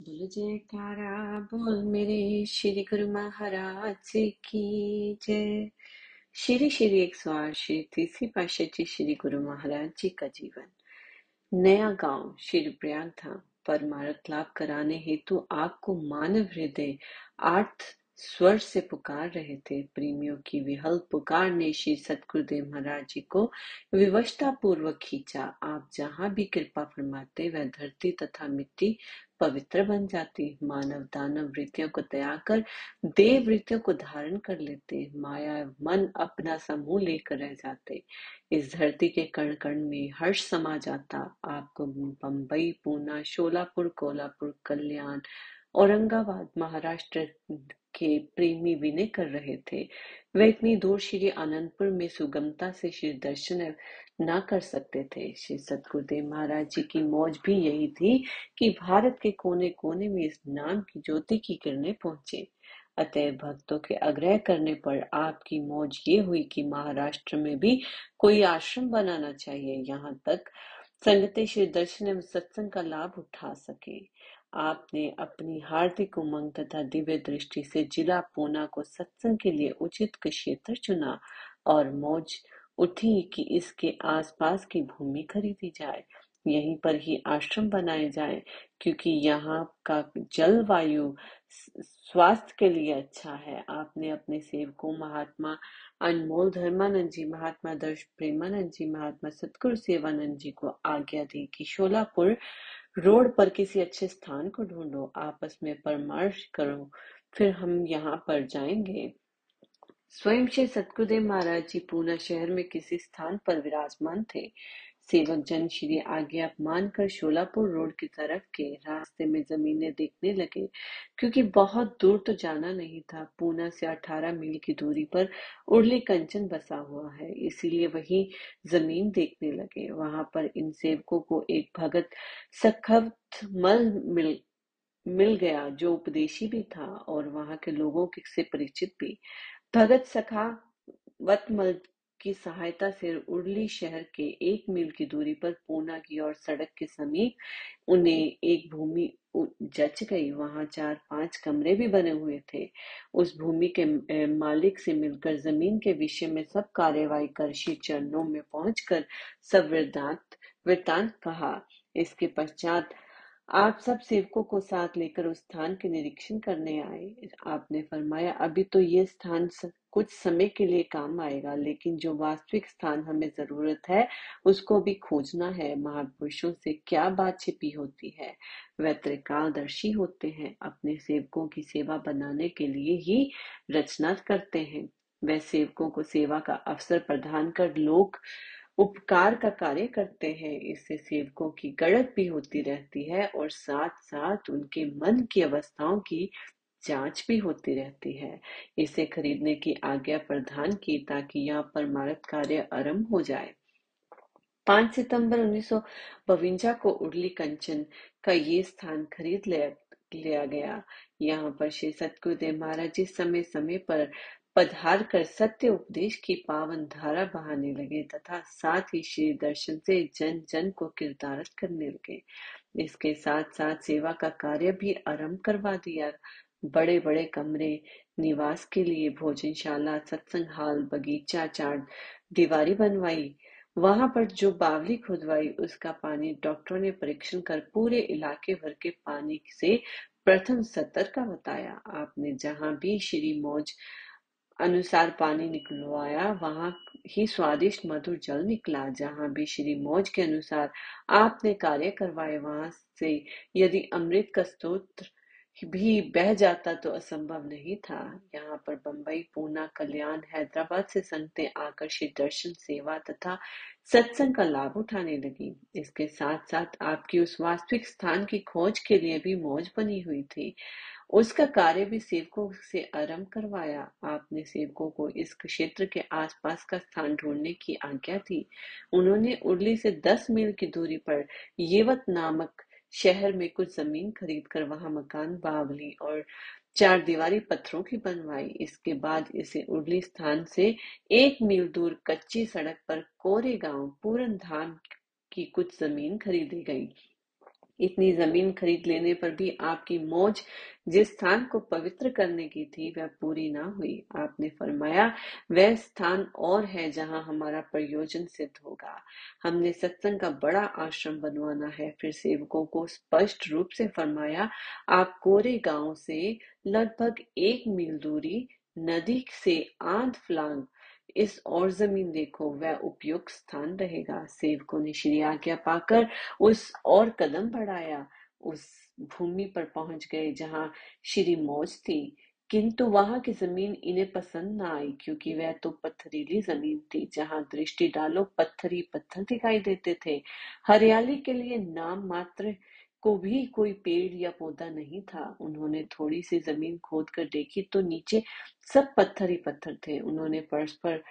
बोलो जयकारा, बोल मेरे श्री गुरु महाराज की जय। श्री श्री एक सौ आठ तीसरी पाशाह जी श्री गुरु महाराज जी का जीवन। नया गाँव, श्री प्रयाग था। परमारथ लाभ कराने हेतु आपको मानव हृदय आर्थ स्वर से पुकार रहे थे। प्रेमियों की विहल पुकार ने श्री सतगुरुदेव महाराज जी को विवशता पूर्वक खींचा। आप जहाँ भी कृपा फरमाते, वह धरती तथा मिट्टी पवित्र बन जाती मानव दानव वृत्तियों को त्याग कर, देव वृत्तियों को धारण कर लेते माया मन अपना समूह लेकर रह जाते इस धरती के कण कण में हर्ष समा जाता। आपको बम्बई पूना, शोलापुर, कोल्हापुर, कल्याण, औरंगाबाद, महाराष्ट्र के प्रेमी विनय कर रहे थे। वे इतनी दूर श्री आनंदपुर में सुगमता से श्री दर्शन ना कर सकते थे। श्री सतगुरुदेव महाराज जी की मौज भी यही थी कि भारत के कोने कोने में इस नाम की ज्योति की किरणें पहुँचे। अतः भक्तों के आग्रह करने पर आपकी मौज ये हुई कि महाराष्ट्र में भी कोई आश्रम बनाना चाहिए, यहाँ तक संगते श्री दर्शन एवं सत्संग का लाभ उठा सके। आपने अपनी हार्दिक उमंग तथा दिव्य दृष्टि से जिला पूना को सत्संग के लिए उचित क्षेत्र चुना और मौज उठी कि इसके आसपास की भूमि खरीदी जाए। यहीं पर ही आश्रम बनाए जाए, क्योंकि यहाँ का जलवायु स्वास्थ्य के लिए अच्छा है। आपने अपने सेवकों महात्मा अनमोल धर्मानंद जी, महात्मा दर्श प्रेमानंद जी, महात्मा सतगुरु सेवानंद जी को आज्ञा दी कि शोलापुर रोड पर किसी अच्छे स्थान को ढूंढो, आपस में परामर्श करो, फिर हम यहाँ पर जाएँगे। स्वयं श्री सतगुरुदेव महाराज जी पूना शहर में किसी स्थान पर विराजमान थे। सेवक जन श्री आज्ञा अपमान कर शोलापुर रोड की तरफ़ के रास्ते में जमीनें देखने लगे, क्योंकि बहुत दूर तो जाना नहीं था। पूना से 18 मील की दूरी पर उर्ली कंचन बसा हुआ है, इसीलिए वही ज़मीन देखने लगे। वहाँ पर इन सेवकों को एक भगत सखवत मल मिल मिल गया, जो उपदेशी भी था, और वहाँ के लोगों के से परिचित भी। भगत सखा वतमल की सहायता से उर्ली शहर के एक मील की दूरी पर पूना की ओर सड़क के समीप उन्हें एक भूमि जच गई। वहाँ चार पाँच कमरे भी बने हुए थे। उस भूमि के मालिक से मिलकर ज़मीन के विषय में सब कार्यवाही कर श्री चरणों में पहुंचकर सब वृद्धांत वृतांत कहा। इसके पश्चात आप सब सेवकों को साथ लेकर उस स्थान के निरीक्षण करने आए। आपने फरमाया, अभी तो ये स्थान कुछ समय के लिए काम आएगा, लेकिन जो वास्तविक स्थान हमें ज़रूरत है, उसको भी खोजना है। महापुरुषों से क्या बात छिपी होती है? वह त्रिकालदर्शी होते हैं, अपने सेवकों की सेवा बनाने के लिए ही रचना करते हैं। वह सेवकों को सेवा का अवसर प्रदान कर लोग उपकार का कार्य करते हैं। इससे सेवकों की गड़त भी होती रहती है और साथ साथ उनके मन की अवस्थाओं की जाँच भी होती रहती है। इसे खरीदने की आज्ञा प्रदान की ताकि यहाँ पर मारत कार्य आरंभ हो जाए। पाँच सितंबर उन्नीस को उर्ली कंचन का ये स्थान खरीद लिया लिया गया। यहाँ पर श्री सतगुरुदेव महाराज जी समय समय पर पधार कर सत्य उपदेश की पावन धारा बहाने लगे तथा साथ ही श्री दर्शन से जन जन को किरदारत करने लगे। इसके साथ साथ सेवा का कार्य भी आरंभ करवा दिया। बड़े बड़े कमरे, निवास के लिए भोजनशाला, सत्संग हाल, बगीचा चार दीवारी बनवाई। वहाँ पर जो बावली खुदवाई, उसका पानी डॉक्टरों ने परीक्षण कर पूरे इलाके भर के पानी से प्रथम सत्तर का बताया। आपने जहाँ भी श्री मौज अनुसार पानी निकलवाया, वहाँ ही स्वादिष्ट मधुर जल निकला, जहाँ भी श्री मौज के अनुसार आपने कार्य करवाए। वहाँ से यदि अमृत का स्त्रोत्र भी बह जाता तो असंभव नहीं था। यहाँ पर बंबई, पूना, कल्याण, हैदराबाद से संगतें आकर्षित दर्शन, सेवा तथा सत्संग का लाभ उठाने लगी। इसके साथ साथ आपकी उस वास्तविक स्थान की खोज के लिए भी मौज बनी हुई थी। उसका कार्य भी सेवकों से आरंभ करवाया। आपने सेवकों को इस क्षेत्र के आसपास का स्थान ढूँढने की आज्ञा थी उन्होंने उर्ली से दस मील की दूरी पर येवत नामक शहर में कुछ ज़मीन खरीद कर वहाँ मकान, बावली और चार दीवारी पत्थरों की बनवाई। इसके बाद इसे उड़ली स्थान से एक मील दूर कच्ची सड़क पर कोरे गाँव पूरन धाम की कुछ ज़मीन खरीदी गई। इतनी ज़मीन खरीद लेने पर भी आपकी मौज जिस स्थान को पवित्र करने की थी, वह पूरी ना हुई। आपने फरमाया, वह स्थान और है जहाँ हमारा प्रयोजन सिद्ध होगा। हमने सत्संग का बड़ा आश्रम बनवाना है। फिर सेवकों को स्पष्ट रूप से फरमाया, आप कोरे गाँव से लगभग एक मील दूरी, नदी से आंध फ्लांग इस और ज़मीन देखो, वह उपयुक्त स्थान रहेगा। सेवकों ने श्री आज्ञा पाकर उस और कदम बढ़ाया। उस भूमि पर पहुँच गए जहाँ श्री मौज थी। किंतु वहाँ की ज़मीन इन्हें पसंद ना आई, क्योंकि वह तो पत्थरीली ज़मीन थी, जहाँ दृष्टि डालो पत्थर पत्थर दिखाई देते थे। हरियाली के लिए नाम मात्र को भी कोई पेड़ या पौधा नहीं था। उन्होंने थोड़ी सी ज़मीन खोद कर देखी तो नीचे सब पत्थर ही पत्थर थे। उन्होंने परस्पर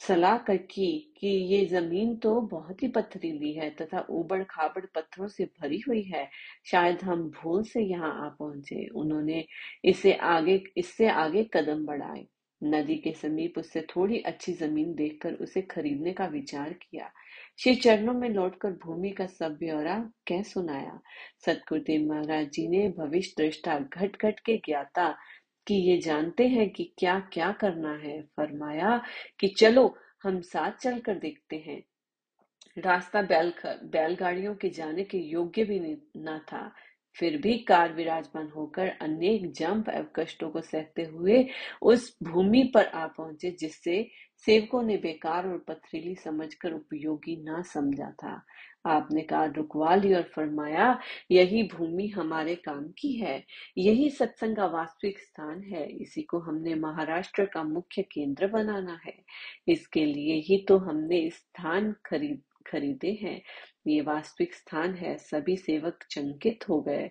सलाह कर की कि ये ज़मीन तो बहुत ही पथरीली है तथा उबड़ खाबड़ पत्थरों से भरी हुई है। शायद हम भूल से यहाँ आ पहुँचे। उन्होंने इसे आगे, इससे आगे कदम बढ़ाए। नदी के समीप उससे थोड़ी अच्छी ज़मीन देखकर उसे खरीदने का विचार किया। श्री चरणों में लौटकर भूमि का सब ब्यौरा कह सुनाया। सतगुरुदेव महाराज जी ने भविष्य दृष्टा घट घट के ज्ञाता कि ये जानते हैं कि क्या क्या करना है। फरमाया कि चलो, हम साथ चलकर देखते हैं। रास्ता बैल बैलगाड़ियों के जाने के योग्य भी ना था। फिर भी कार विराजमान होकर अनेक जंप एवं कष्टों को सहते हुए उस भूमि पर आ पहुँचे, जिससे सेवकों ने बेकार और पथरीली समझकर उपयोगी ना समझा था। आपने कहा रुकवा ली और फरमाया, यही भूमि हमारे काम की है। यही सत्संग का वास्तविक स्थान है। इसी को हमने महाराष्ट्र का मुख्य केंद्र बनाना है। इसके लिए ही तो हमने स्थान खरीद खरीदे हैं। ये वास्तविक स्थान है। सभी सेवक चंकित हो गए।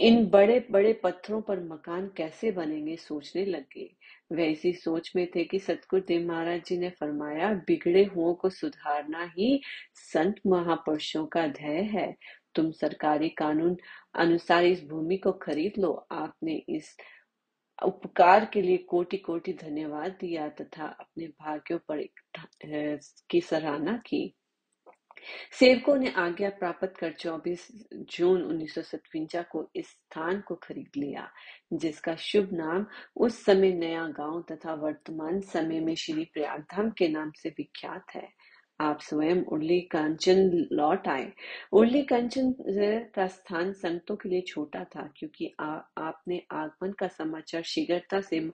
इन बड़े बड़े पत्थरों पर मकान कैसे बनेंगे सोचने लगे। वैसी सोच में थे कि सतगुरु देव महाराज जी ने फरमाया, बिगड़े हुओं को सुधारना ही संत महापुरुषों का ध्येय है। तुम सरकारी कानून अनुसार इस भूमि को खरीद लो। आपने इस उपकार के लिए कोटि कोटि धन्यवाद दिया तथा अपने भाग्यों पर की सराहना की। सेवकों ने आज्ञा प्राप्त कर 24 जून उन्नीस को इस स्थान को खरीद लिया, जिसका शुभ नाम उस समय नया गाँव तथा वर्तमान समय में श्री प्रयागधाम के नाम से विख्यात है। आप स्वयं उर्ली कंचन लौट आए। उर्ली कंचन का स्थान संतों के लिए छोटा था क्योंकि आ, आपने आगमन का समाचार शीघ्रता से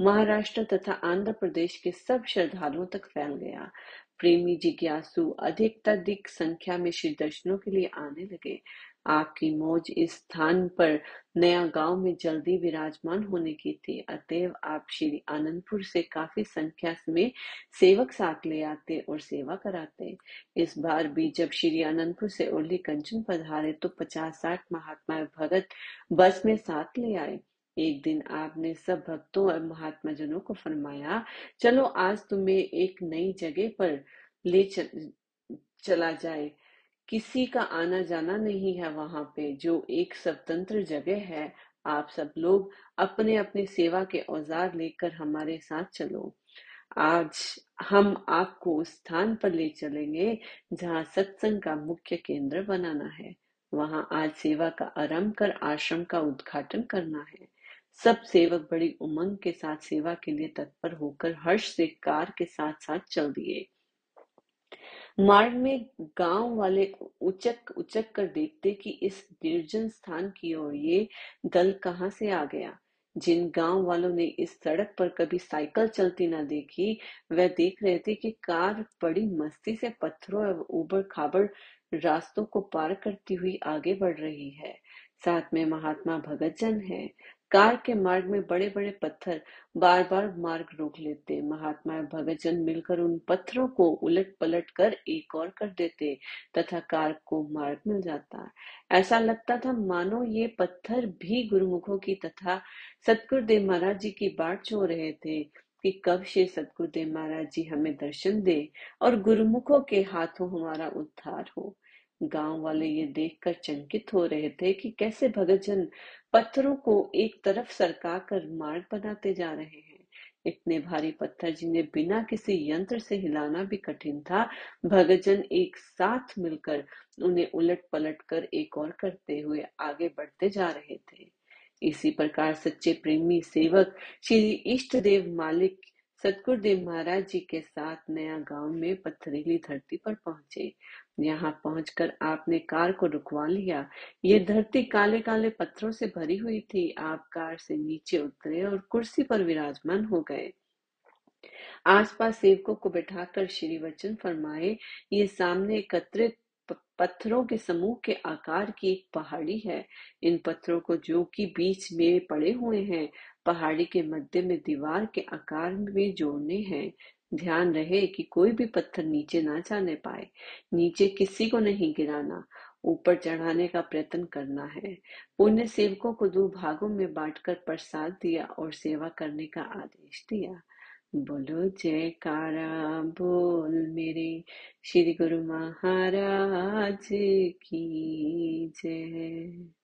महाराष्ट्र तथा आंध्र प्रदेश के सब श्रद्धालुओं तक फैल गया। प्रेमी जिज्ञासु अधिक संख्या में श्री दर्शनों के लिए आने लगे। आपकी मौज इस स्थान पर नया गाँव में जल्दी विराजमान होने की थी। अतएव आप श्री आनंदपुर से काफ़ी संख्या में सेवक साथ ले आते और सेवा कराते। इस बार भी जब श्री आनंदपुर से उर्ली कंचन पधारे तो पचास साठ महात्मा भगत बस में साथ ले आए। एक दिन आपने सब भक्तों और महात्मा जनों को फरमाया, चलो आज तुम्हें एक नई जगह पर ले चला जाए। किसी का आना जाना नहीं है वहाँ पे, जो एक स्वतंत्र जगह है। आप सब लोग अपने अपने सेवा के औज़ार लेकर हमारे साथ चलो। आज हम आपको उस स्थान पर ले चलेंगे, जहाँ सत्संग का मुख्य केंद्र बनाना है। वहाँ आज सेवा का आरंभ कर आश्रम का उद्घाटन करना है। सब सेवक बड़ी उमंग के साथ सेवा के लिए तत्पर होकर हर्ष से कार के साथ साथ चल दिए। मार्ग में गाँव वाले उचक उचक कर देखते कि इस निर्जन स्थान की ओर ये दल कहाँ से आ गया। जिन गाँव वालों ने इस सड़क पर कभी साइकिल चलती ना देखी, वह देख रहे थे कि कार बड़ी मस्ती से पत्थरों एवं उबड़ खाबड़ रास्तों को पार करती हुई आगे बढ़ रही है। साथ में महात्मा भगत जन है। कार के मार्ग में बड़े बड़े पत्थर बार बार मार्ग रोक लेते। महात्मा भगत जन मिलकर उन पत्थरों को उलट पलट कर एक और कर देते तथा कार को मार्ग मिल जाता। ऐसा लगता था, मानो ये पत्थर भी गुरुमुखों की तथा सतगुरुदेव महाराज जी की बाट चो रहे थे कि कब श्री सतगुरुदेव महाराज जी हमें दर्शन दे और गुरुमुखों के हाथों हमारा उद्धार हो। गाँव वाले ये देखकर चंकित हो रहे थे कि कैसे भगत जन पत्थरों को एक तरफ़ सरका कर मार्ग बनाते जा रहे हैं। इतने भारी पत्थर जिन्हें बिना किसी यंत्र से हिलाना भी कठिन था भगतजन एक साथ मिलकर उन्हें उलट पलट कर एक और करते हुए आगे बढ़ते जा रहे थे। इसी प्रकार सच्चे प्रेमी सेवक श्री इष्ट देव मालिक सतगुरुदेव महाराज जी के साथ नया गाँव में पत्थरीली धरती पर पहुँचे। यहाँ पहुंचकर आपने कार को रुकवा लिया। ये धरती काले काले पत्थरों से भरी हुई थी। आप कार से नीचे उतरे और कुर्सी पर विराजमान हो गए। आसपास सेवकों को बैठाकर श्री वचन फरमाए, ये सामने एकत्रित पत्थरों के समूह के आकार की एक पहाड़ी है। इन पत्थरों को जो कि बीच में पड़े हुए हैं, पहाड़ी के मध्य में दीवार के आकार में जोड़ने हैं। ध्यान रहे कि कोई भी पत्थर नीचे ना जाने पाए, नीचे किसी को नहीं गिराना, ऊपर चढ़ाने का प्रयत्न करना है। पुण्य सेवकों को दो भागों में बांटकर प्रसाद दिया और सेवा करने का आदेश दिया। बोलो, जयकारा, बोल मेरे श्री गुरु महाराज की जय।